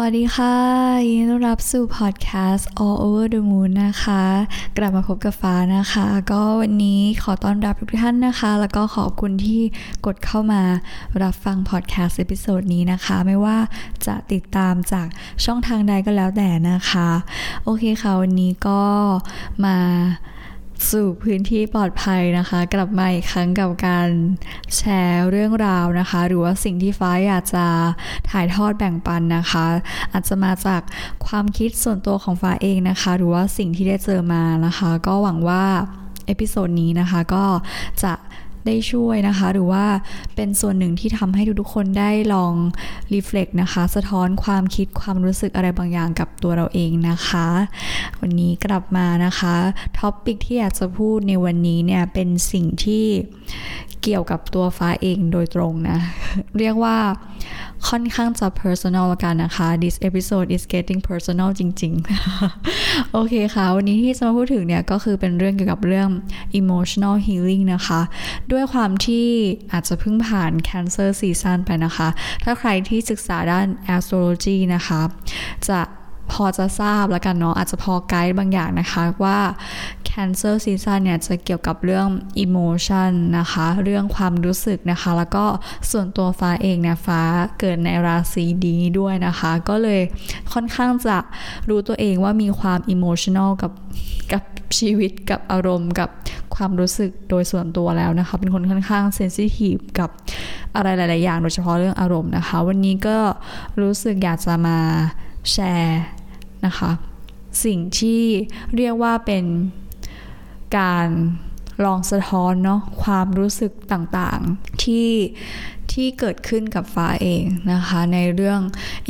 สวัสดีค่ะยินดีต้อนรับสู่พอดแคสต์ All Over the Moon นะคะ กลับมาพบกับฟ้านะคะ ก็วันนี้ขอต้อนรับทุกท่านนะคะ แล้วก็ขอบคุณที่กดเข้ามารับฟังพอดแคสต์ episode นี้นะคะ ไม่ว่าจะติดตามจากช่องทางใดก็แล้วแต่นะคะ โอเคค่ะ วันนี้ก็มา สู่พื้นที่ปลอดภัยนะคะ กลับมาอีกครั้งกับการแชร์เรื่องราวนะคะ หรือว่าสิ่งที่ฟ้าอยากจะถ่ายทอดแบ่งปันนะคะ อาจจะมาจากความคิดส่วนตัวของฟ้าเองนะคะ หรือว่าสิ่งที่ได้เจอมานะคะ ก็หวังว่า episode นี้นะคะก็จะ ได้ช่วยนะคะ หรือว่าเป็นส่วนหนึ่งที่ทำให้ทุกๆคนได้ลอง reflect นะคะ สะท้อนความคิดความรู้สึกอะไรบางอย่างกับตัวเราเองนะคะ วันนี้กลับมานะคะ topic ที่อยากจะพูดในวันนี้เนี่ยเป็นสิ่งที่เกี่ยวกับตัวฟ้าเองโดยตรงนะ เรียกว่า ค่อนข้างจะ personal กันนะคะ this episode is getting personal จริง ๆ โอเคค่ะ วันนี้ที่จะมาพูดถึงเนี่ย ก็คือเป็นเรื่องเกี่ยวกับเรื่อง emotional healing นะคะ ด้วยความที่อาจจะเพิ่งผ่าน cancer season ไปนะคะ ถ้าใครที่ศึกษาด้าน astrology นะคะ จะพอจะทราบแล้วกันเนาะอาจจะพอไกด์บางอย่างนะคะว่า Cancer Season เนี่ยจะเกี่ยวกับเรื่อง emotion นะคะ เรื่องความรู้สึกนะคะ แล้วก็ส่วนตัวฟ้าเองเนี่ยฟ้าเกิดในราศีดีด้วยนะคะ ก็เลยค่อนข้างจะรู้ตัวเองว่ามีความ emotional กับกับชีวิตกับอารมณ์กับความรู้สึกโดยส่วนตัวแล้วนะคะ เป็นคนค่อนข้างเซนซิทีฟกับอะไรหลาย ๆ อย่างโดยเฉพาะเรื่องอารมณ์นะคะ วันนี้ก็รู้สึกอยากจะมาแชร์นะคะ สิ่งที่เรียกว่าเป็น การลองสะท้อนเนาะความรู้สึกต่างๆ ที่ที่เกิดขึ้นกับฟ้าเองนะคะ ในเรื่อง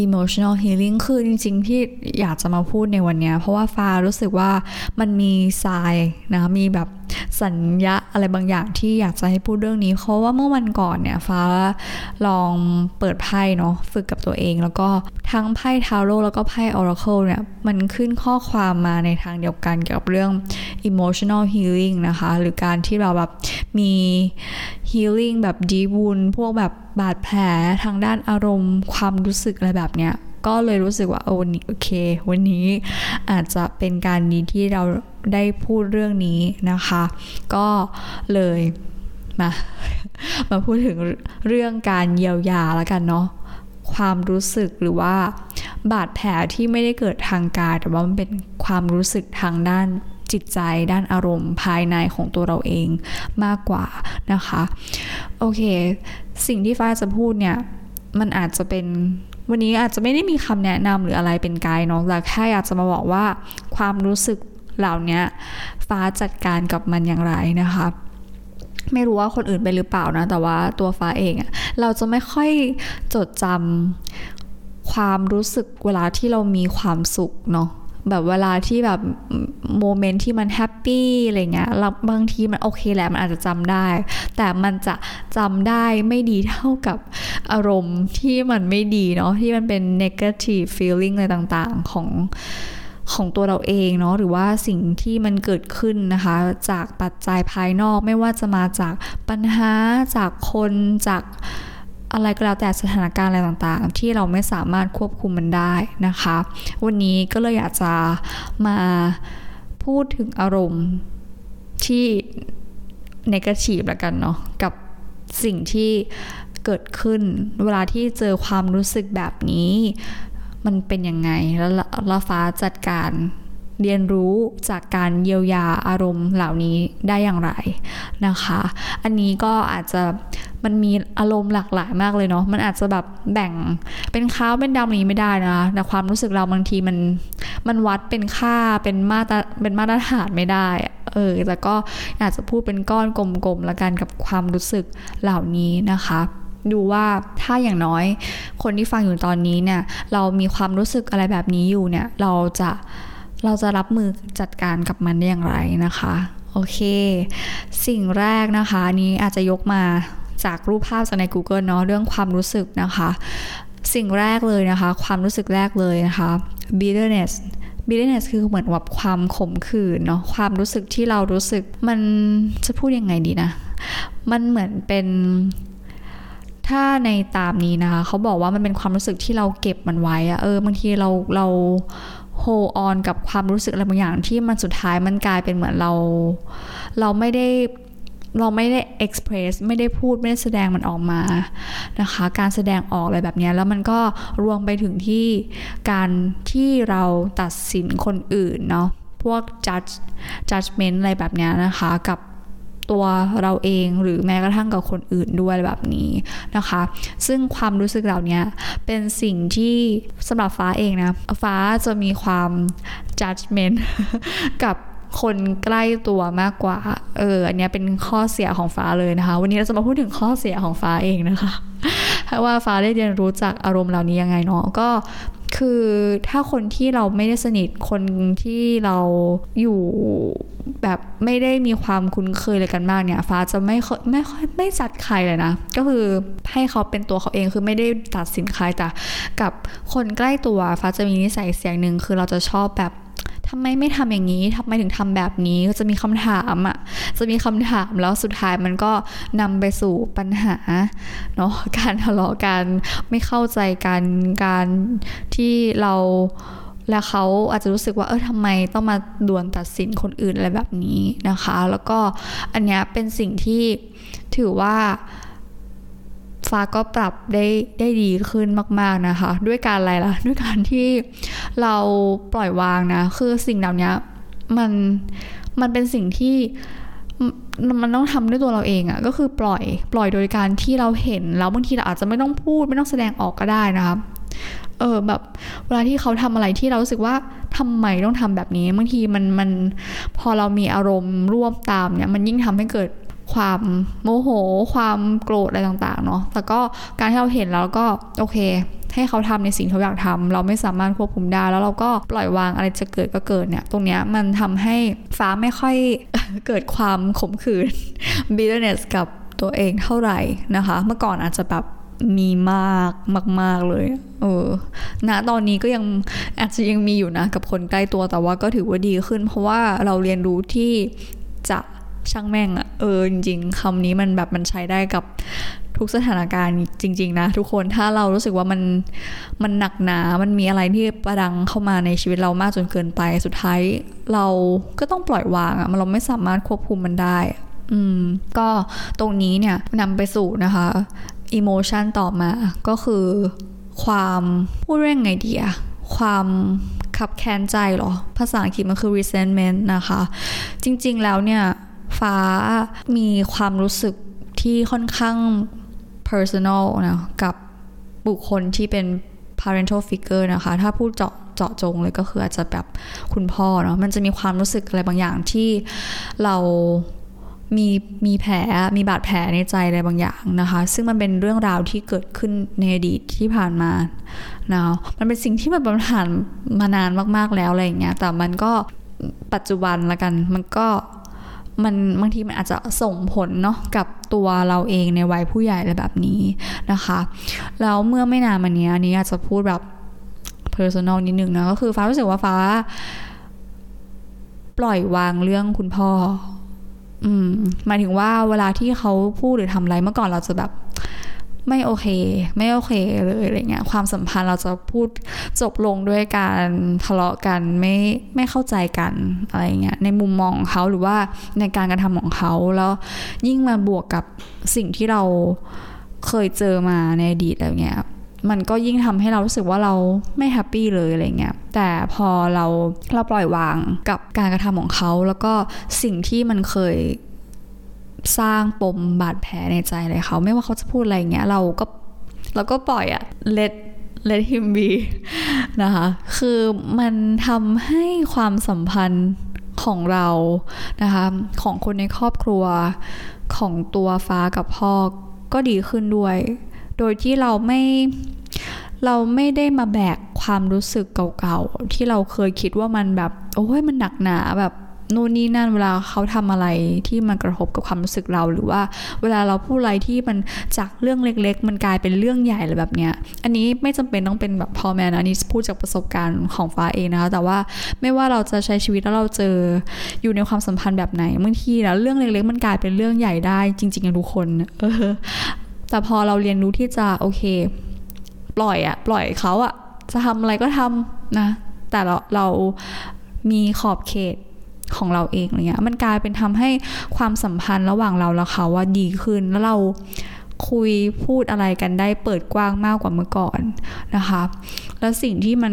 emotional healing คือจริงๆ ที่อยากจะมาพูดในวันนี้ เพราะว่าฟ้ารู้สึกว่ามันมีทรายนะมีแบบ สัญญาอะไรบางอย่างที่อยากจะให้พูดเรื่องนี้ เพราะว่าเมื่อวันก่อนเนี่ยฟ้าลองเปิดไพ่เนาะฝึกกับตัวเอง แล้วก็ทั้งไพ่ทาโร่แล้วก็ไพ่ออราเคิลเนี่ยมันขึ้นข้อความมาในทางเดียวกันเกี่ยวกับเรื่อง emotional healing นะคะ หรือการที่เราแบบมี healing แบบ deep wound พวกแบบบาดแผลทางด้านอารมณ์ความรู้สึกอะไรแบบเนี้ย ก็เลยรู้สึกว่าโอ้โอเค วันนี้อาจจะเป็นการดีที่เราได้พูดเรื่องนี้นะคะ ก็เลยมามาพูดถึงเรื่องการเยียวยาแล้วกันเนาะความรู้สึกหรือว่าบาดแผลที่ไม่ได้เกิดทางกายแต่ว่ามันเป็นความรู้สึกทางด้านจิตใจด้านอารมณ์ภายในของตัวเราเองมากกว่านะคะ โอเค สิ่งที่ฟ้าจะพูดเนี่ย มันอาจจะเป็นวันนี้อาจจะไม่ได้มีคำแนะนำหรืออะไรเป็นไกด์เนาะแต่แค่อยากจะมาบอกว่าความรู้สึกเหล่านี้ฟ้าจัดการกับมันอย่างไรนะคะไม่รู้ว่าคนอื่นเป็นหรือเปล่านะ แต่ว่าตัวฟ้าเองอะเราจะไม่ค่อยจดจำความรู้สึกเวลาที่เรามีความสุขเนาะ แบบเวลาที่แบบโมเมนต์ที่มันแฮปปี้อะไรเงี้ยเราบางทีมันโอเคแหละมันอาจจะจำได้ แต่มันจะจำได้ไม่ดีเท่ากับอารมณ์ที่มันไม่ดีเนาะที่มันเป็น negative feeling อะไรต่างๆของของตัวเราเองเนาะหรือว่าสิ่งที่มันเกิดขึ้นนะคะ จากปัจจัยภายนอกไม่ว่าจะมาจากปัญหาจากคนจาก อะไรก็แล้วแต่สถานการณ์อะไรต่างๆ ที่เราไม่สามารถควบคุมมันได้นะคะ วันนี้ก็เลยอยากจะมาพูดถึงอารมณ์ที่นกาทีฟละกันเนาะกับสิ่งที่เกิดขึ้น เวลาที่เจอความรู้สึกแบบนี้ มันเป็นยังไง แล้วลาฟ้าจัดการเรียนรู้จากการเยียวยาอารมณ์เหล่านี้ได้อย่างไรนะคะ อันนี้ก็อาจจะ มันมีอารมณ์หลากหลายมากเลยเนาะมันอาจจะแบบแบ่งเป็นขาวเป็นดำนี้ไม่ได้นะแต่ความรู้สึกเราบางทีมันมันวัดเป็นค่าเป็นมาตรเป็นมาตรฐานไม่ได้เออแต่ก็อาจจะพูดเป็นก้อนกลมๆละกันกับความรู้สึกเหล่านี้นะคะดูว่าถ้าอย่างน้อยคนที่ฟังอยู่ตอนนี้เนี่ย เรามีความรู้สึกอะไรแบบนี้อยู่เนี่ย เราจะเราจะรับมือจัดการกับมันได้อย่างไรนะคะ โอเค สิ่งแรกนะคะนี้อาจจะยกมา จากรูปภาพจากใน Google เนาะเรื่องความรู้สึกนะคะ สิ่งแรกเลยนะคะ ความรู้สึกแรกเลยนะคะ bitterness bitterness คือเหมือนแบบความขมขื่นเนาะความรู้สึกที่เรารู้สึกมันจะพูดยังไงดีนะ มันเหมือนเป็นถ้าในตามนี้นะคะ เขาบอกว่ามันเป็นความรู้สึกที่เราเก็บมันไว้อะเออบางทีเราเราโฮออนกับความรู้สึกอะไรบางอย่างที่มันสุดท้ายมันกลายเป็นเหมือนเรา เราไม่ได้ เราไม่ได้ express ไม่ได้พูดไม่ได้แสดงมันออกมานะคะ การแสดงออกอะไรแบบนี้แล้วมันก็รวมไปถึงที่การที่เราตัดสินคนอื่นเนาะพวก judge judgment อะไรแบบนี้นะคะกับตัวเราเองหรือแม้กระทั่งกับคนอื่นด้วยแบบนี้นะคะ ซึ่งความรู้สึกเหล่านี้เป็นสิ่งที่สำหรับฟ้าเองนะ ฟ้าจะมีความ judgment กับ คนใกล้ตัวมากกว่า เออ อันนี้เป็นข้อเสียของฟ้าเลยนะคะ วันนี้เราจะมาพูดถึงข้อเสียของฟ้าเองนะคะ เพราะว่าฟ้าได้เรียนรู้จากอารมณ์เหล่านี้ยังไงเนาะ ก็คือถ้าคนที่เราไม่ได้สนิท คนที่เราอยู่แบบไม่ได้มีความคุ้นเคยเลยกันมากเนี่ย ฟ้าจะไม่ไม่ค่อยไม่จัดใครเลยนะ ก็คือให้เขาเป็นตัวเขาเองคือไม่ได้ตัดสินใครแต่กับคนใกล้ตัวฟ้าจะมีนิสัยเสียงหนึ่งคือเราจะชอบแบบ ทำไมไม่ทำอย่างนี้ทำไมถึงทำแบบนี้ก็จะมีคำถามอะจะมีคำถามแล้วสุดท้ายมันก็นำไปสู่ปัญหาเนาะการทะเลาะกันไม่เข้าใจกันการที่เราและเขาอาจจะรู้สึกว่าเออทำไมต้องมาด่วลตัดสินคนอื่นอะไรแบบนี้นะคะ แล้วก็อันนี้เป็นสิ่งที่ถือว่าฟ้าก็ปรับได้ได้ดีขึ้นมาก ๆนะคะ ด้วยการอะไรล่ะ ด้วยการที่ เราปล่อยวางนะ คือสิ่งเหล่านี้มันมันเป็นสิ่งที่มันต้องทำด้วยตัวเราเองอะ่ะก็คือปล่อยปล่อยโดยการที่เราเห็นแล้วบางทีเราอาจจะไม่ต้องพูดไม่ต้องแสดงออกก็ได้นะคะเออแบบเวลาที่เขาทำอะไรที่เรารู้สึกว่าทำไมต้องทำแบบนี้บางทีมันมันพอเรามีอารมณ์ร่วมตามเนี่ยมันยิ่งทำให้เกิดความโมโห ความโกรธอะไรต่างๆเนาะแต่ก็การที่เราเห็นแล้วก็โอเค ให้เขาทำในสิ่งที่เขาอยากทำเราไม่สามารถควบคุมได้ แล้วเราก็ปล่อยวางอะไรจะเกิดก็เกิดเนี่ย ตรงเนี้ยมันทำให้ฟ้าไม่ค่อยเกิดความขมขื่น bitterness กับตัวเองเท่าไหร่นะคะ เมื่อก่อนอาจจะแบบมีมากมาก ๆ เลย เออณตอนนี้ก็ยังอาจจะยังมีอยู่นะ กับคนใกล้ตัวแต่ว่าก็ถือว่าดีขึ้น เพราะว่าเราเรียนรู้ที่จะช่างแม่งอะเออจริงๆคำนี้มันแบบมันใช้ได้กับ ทุกสถานการณ์จริง ๆ นะ ทุกคนถ้าเรารู้สึกว่ามันมันหนักหนา มันมีอะไรที่ประดังเข้ามาในชีวิตเรามากจนเกินไปสุดท้าย เราก็ต้องปล่อยวางอะเราไม่สามารถควบคุมมันได้ อืม ก็ตรงนี้เนี่ยนำไปสู่นะคะอิโมชันต่อมาก็คือความพูดเรื่องไงดีอะความขับแค้นใจหรอ ภาษาอังกฤษมันคือ resentment นะคะ จริงๆแล้วเนี่ย ฟ้ามีความรู้สึกที่ค่อนข้าง personal นะกับบุคคลที่เป็น parental figure นะคะ ถ้าพูดเจาะเจาะจงเลยก็คืออาจจะแบบคุณพ่อเนาะมันจะมีความรู้สึกอะไรบางอย่างที่เรามีมีแผลมีบาดแผลในใจอะไรบางอย่างนะคะ ซึ่งมันเป็นเรื่องราวที่เกิดขึ้นในอดีตที่ผ่านมาเนาะมันเป็นสิ่งที่มันผ่านมานานมากๆแล้วอะไรอย่างเงี้ยแต่มันก็ปัจจุบันละกันมันก็ มันบางทีมันอาจจะส่งผลเนาะกับตัวเราเองในวัยผู้ใหญ่อะไรแบบนี้นะคะ แล้วเมื่อไม่นานมานี้อันนี้อาจจะพูดแบบ personal นิดนึงนะก็คือฟ้ารู้สึกว่าฟ้า ปล่อยวางเรื่องคุณพ่อ อืมหมายถึงว่าเวลาที่เขาพูดหรือทำอะไรเมื่อก่อนเราจะแบบ ไม่โอเค ไม่โอเคเลยอะไรเงี้ยความสัมพันธ์เราจะพูดจบลงด้วยการทะเลาะกันไม่ไม่เข้าใจกันอะไรเงี้ยในมุมมองของเขาหรือว่าในการกระทำของเขาแล้วยิ่งมาบวกกับสิ่งที่เราเคยเจอมาในอดีตอะไรเงี้ยมันก็ยิ่งทำให้เรารู้สึกว่าเราไม่แฮปปี้เลยอะไรเงี้ย แต่พอเราเราปล่อยวางกับการกระทำของเขา แล้วก็สิ่งที่มันเคย สร้างปมบาดแผลในใจเลยเขาไม่ว่าเขาจะพูดอะไรเงี้ยเราก็เราก็ปล่อยอะ let let him be นะคะ คือมันทำให้ความสัมพันธ์ของเรานะคะ ของคนในครอบครัวของตัวฟ้ากับพ่อก็ดีขึ้นด้วย โดยที่เราไม่เราไม่ได้มาแบกความรู้สึกเก่าๆ ที่เราเคยคิดว่ามันแบบ โอ้ยมันหนักหนาแบบ นู่นนี่นั่นเวลาเขาทำอะไรที่มันกระทบกับความรู้สึกเราหรือว่า เวลาเราพูดอะไรที่มันจากเรื่องเล็ก ๆ มันกลายเป็นเรื่องใหญ่อะไรแบบเนี้ยอันนี้ไม่จำเป็นต้องเป็นแบบพ่อแม่นะนี่พูดจากประสบการณ์ของฟ้าเองนะคะแต่ว่าไม่ว่าเราจะใช้ชีวิตแล้วเราเจออยู่ในความสัมพันธ์แบบไหนบางทีแล้วเรื่องเล็ก ๆ มันกลายเป็นเรื่องใหญ่ได้จริงๆนะทุกคนเออแต่พอเราเรียนรู้ที่จะโอเค ปล่อยอะปล่อยเขาอะจะทำอะไรก็ทำนะ แต่เราเรามีขอบเขต ของเราเองอะไรเงี้ยมันกลายเป็นทำให้ความสัมพันธ์ระหว่างเราและเขาว่าดีขึ้นแล้วเราคุยพูดอะไรกันได้เปิดกว้างมากกว่าเมื่อก่อนนะคะ แล้วสิ่งที่มัน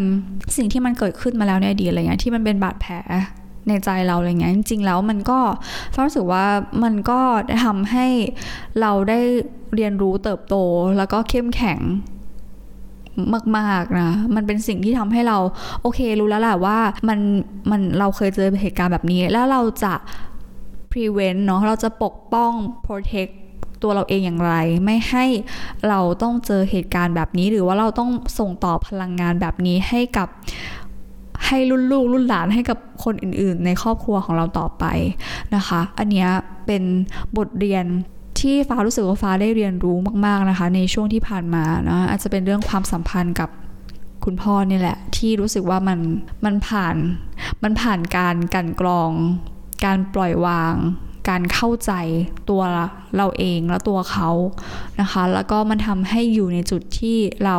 สิ่งที่มันเกิดขึ้นมาแล้วในอดีตอะไรเงี้ยที่มันเป็นบาดแผลในใจเราอะไรเงี้ยจริงๆแล้วมันก็ฟ้ารู้สึกว่ามันก็ทำให้เราได้เรียนรู้เติบโตแล้วก็เข้มแข็ง มากๆนะมันเป็นสิ่งที่ทำให้เราโอเครู้แล้วแหละว่ามันมันเราเคยเจอเหตุการณ์แบบนี้ แล้วเราจะ prevent เนาะเราจะปกป้อง protect ตัวเราเองอย่างไร ไม่ให้เราต้องเจอเหตุการณ์แบบนี้ หรือว่าเราต้องส่งต่อพลังงานแบบนี้ให้กับให้รุ่นลูกรุ่นหลานให้กับคนอื่น ๆ ในครอบครัวของเราต่อไปนะคะ อันนี้เป็นบทเรียน ที่ฟ้ารู้สึกว่าฟ้าได้เรียนรู้มาก ๆนะคะ ในช่วงที่ผ่านมานะอาจจะเป็นเรื่องความสัมพันธ์กับคุณพ่อนี่แหละ ที่รู้สึกว่ามันมันผ่านมันผ่านการกันกรอง การปล่อยวาง การเข้าใจตัวเราเองและตัวเขานะคะ แล้วก็มันทำให้อยู่ในจุดที่เรา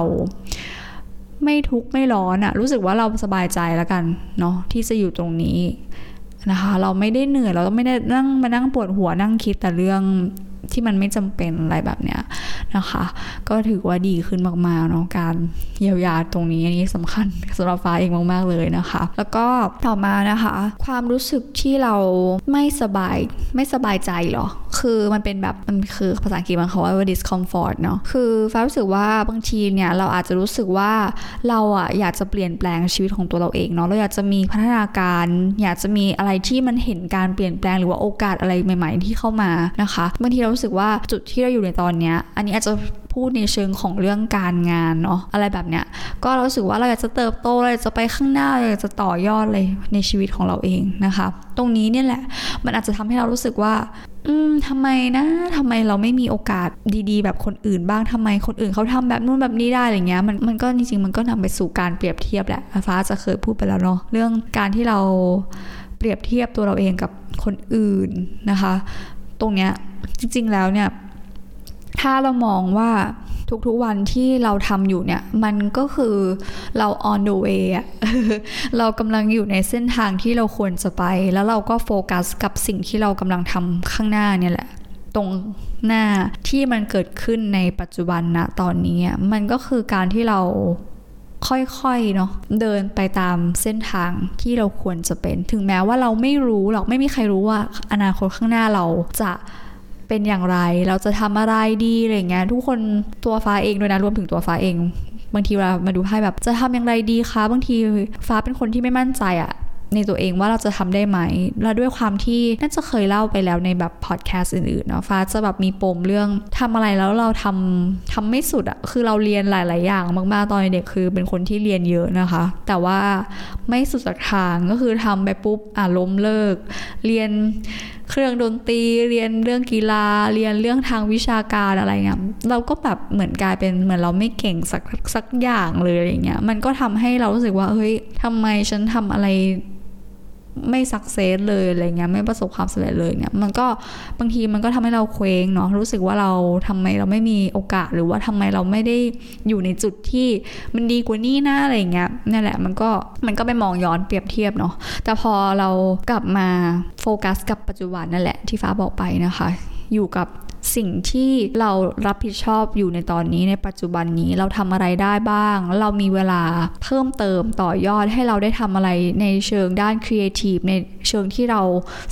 ไม่ทุกข์ไม่ร้อนอะรู้สึกว่าเราสบายใจแล้วกันเนาะที่จะอยู่ตรงนี้นะคะ เราไม่ได้เหนื่อยเราไม่ได้นั่งมานั่งปวดหัวนั่งคิดแต่เรื่อง ที่มันไม่จำเป็นอะไรแบบเนี้ยนะคะ ก็ถือว่าดีขึ้นมากๆเนาะการเยียวยาตรงนี้อันนี้สำคัญสำหรับฟ้าเองมากๆเลยนะคะ แล้วก็ต่อมานะคะ ความรู้สึกที่เราไม่สบายไม่สบายใจหรอ คือมันเป็นแบบมันคือภาษาอังกฤษมันเขาว่า discomfort เนาะคือฟ้ารู้สึกว่าบางทีเนี่ยเราอาจจะรู้สึกว่าเราอะอยากจะเปลี่ยนแปลงชีวิตของตัวเราเองเนาะเราอยากจะมีพัฒนาการ อยากจะมีอะไรที่มันเห็นการเปลี่ยนแปลงหรือว่าโอกาสอะไรใหม่ ๆ ที่เข้ามานะคะบางทีเรารู้สึกว่าจุดที่เราอยู่ในตอนเนี้ยอันนี้อาจจะพูดในเชิงของเรื่องการงานเนาะอะไรแบบเนี้ยก็เราสึกว่าเราอยากจะเติบโตเราอยากจะไปข้างหน้าเราอยากจะต่อยอดเลยในชีวิตของเราเองนะคะ ตรงนี้เนี่ยแหละมันอาจจะทำให้เรารู้สึกว่า อืมทำไมนะทำไมเราไม่มีโอกาสดีๆ แบบคนอื่นบ้างทำไมคนอื่นเขาทำแบบนู่นแบบนี้ได้อะไรเงี้ยมันมันก็จริงๆมันก็นำไปสู่การเปรียบเทียบแหละฟ้าจะเคยพูดไปแล้วเนาะเรื่องการที่เราเปรียบเทียบตัวเราเองกับคนอื่นนะคะ ตรงเนี้ยจริงๆแล้วเนี่ยถ้าเรามองว่า ทุกๆวันที่เราทำอยู่เนี่ย มันก็คือเรา on the way อะเรากำลังอยู่ในเส้นทางที่เราควรจะไป แล้วเราก็โฟกัสกับสิ่งที่เรากำลังทำข้างหน้าเนี่ยแหละ ตรงหน้าที่มันเกิดขึ้นในปัจจุบันนะตอนนี้ มันก็คือการที่เราค่อยๆ เนาะเดินไปตามเส้นทางที่เราควรจะเป็น ถึงแม้ว่าเราไม่รู้หรอกไม่มีใครรู้ว่าอนาคตข้างหน้าเราจะ เป็นอย่างไร เราจะทำอะไรดีอะไรเงี้ยทุกคนตัวฟ้าเองด้วยนะรวมถึงตัวฟ้าเอง บางทีเรามาดูไพ่แบบจะทำอย่างไรดีคะบางทีฟ้าเป็นคนที่ไม่มั่นใจอะในตัวเองว่าเราจะทำได้ไหม แล้วด้วยความที่น่าจะเคยเล่าไปแล้วในแบบพอดแคสต์อื่นๆเนาะฟ้าจะแบบมีปมเรื่องทำอะไรแล้วเราทำทำไม่สุดอะคือเราเรียนหลาย ๆ อย่างมากๆตอนเด็กคือเป็นคนที่เรียนเยอะนะคะ แต่ว่าไม่สุดสักทางก็คือทำไปปุ๊บอะล้มเลิก เรียน เครื่องดนตรีเรียนเรื่องกีฬาเรียนเรื่องทางวิชาการอะไรเงี้ยเราก็แบบเหมือนกลายเป็นเหมือนเราไม่เก่งสักสักอย่างเลยอะไรเงี้ยมันก็ทำให้เรารู้สึกว่าเฮ้ยทำไมฉันทำอะไร ไม่สักเซสเลยอะไรเงี้ยไม่ประสบความสำเร็จเลยเนี่ยมันก็บางทีมันก็ทำให้เราเคว้งเนาะรู้สึกว่าเราทำไมเราไม่มีโอกาสหรือว่าทำไมเราไม่ได้อยู่ในจุดที่มันดีกว่านี้นะอะไรเงี้ยนั่นแหละมันก็มันก็ไปมองย้อนเปรียบเทียบเนาะแต่พอเรากลับมาโฟกัสกับปัจจุบันนั่นแหละที่ฟ้าบอกไปนะคะ อยู่กับ สิ่งที่เรารับผิดชอบอยู่ในตอนนี้ในปัจจุบันนี้เราทำอะไรได้บ้าง เรามีเวลาเพิ่มเติมต่อยอดให้เราได้ทำอะไรในเชิงด้านครีเอทีฟในเชิงที่เรา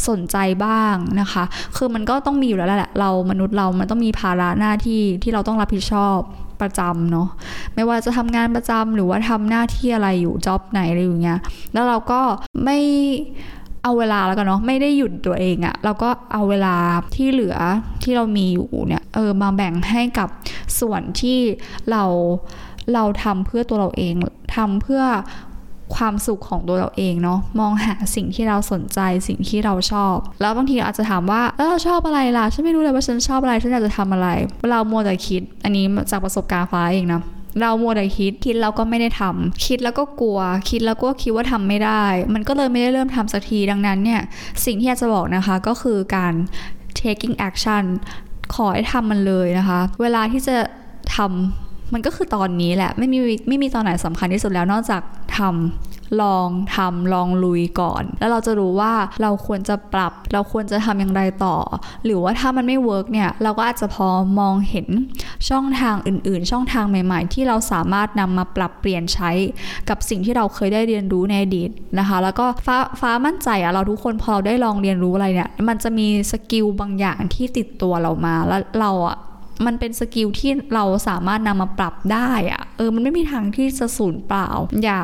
สนใจบ้างนะคะ คือมันก็ต้องมีอยู่แล้วแหละเรามนุษย์เรามันต้องมีภาระหน้าที่ที่เราต้องรับผิดชอบประจำเนาะไม่ว่าจะทำงานประจำหรือว่าทำหน้าที่อะไรอยู่จ็อบไหนอะไรอย่างเงี้ยแล้วเราก็ไม่ เอาเวลาแล้วกันเนาะไม่ได้หยุดตัวเองอะเราก็เอาเวลาที่เหลือที่เรามีอยู่เนี่ยเออมาแบ่งให้กับส่วนที่เราเราทำเพื่อตัวเราเองทำเพื่อความสุขของตัวเราเองเนาะมองหาสิ่งที่เราสนใจสิ่งที่เราชอบ แล้วบางทีอาจจะถามว่าเออชอบอะไรล่ะฉันไม่รู้เลยว่าฉันชอบอะไรฉันอยากจะทำอะไรเราโมแต่คิด อันนี้จากประสบการณ์ฟ้าเองนะ เราโมแต่คิดคิดแล้วก็ไม่ได้ทำคิดแล้วก็กลัว คิดแล้วก็คิดว่าทำไม่ได้ มันก็เลยไม่ได้เริ่มทำสักทีดังนั้นเนี่ย สิ่งที่อยากจะบอกนะคะก็คือการ taking action ขอให้ทำมันเลยนะคะ เวลาที่จะทำมันก็คือตอนนี้แหละ ไม่มีไม่มีตอนไหนสำคัญที่สุดแล้วนอกจากทำ ลองทำลองลุยก่อน แล้วเราจะรู้ว่าเราควรจะปรับ เราควรจะทำอย่างไรต่อ หรือว่าถ้ามันไม่ work เนี่ย เราก็อาจจะพอมองเห็นช่องทางอื่น ๆ ช่องทางใหม่ ๆ ที่เราสามารถนำมาปรับเปลี่ยนใช้กับสิ่งที่เราเคยได้เรียนรู้ในอดีตนะคะ แล้วก็ฟ้าฟ้ามั่นใจอะเราทุกคนพอเราได้ลองเรียนรู้อะไรเนี่ย มันจะมี skill บางอย่างที่ติดตัวเรามาแล้วเราอะมันเป็นสกิลที่เราสามารถนำมาปรับได้อะเออ มันไม่มีทางที่จะสูญเปล่า อย่า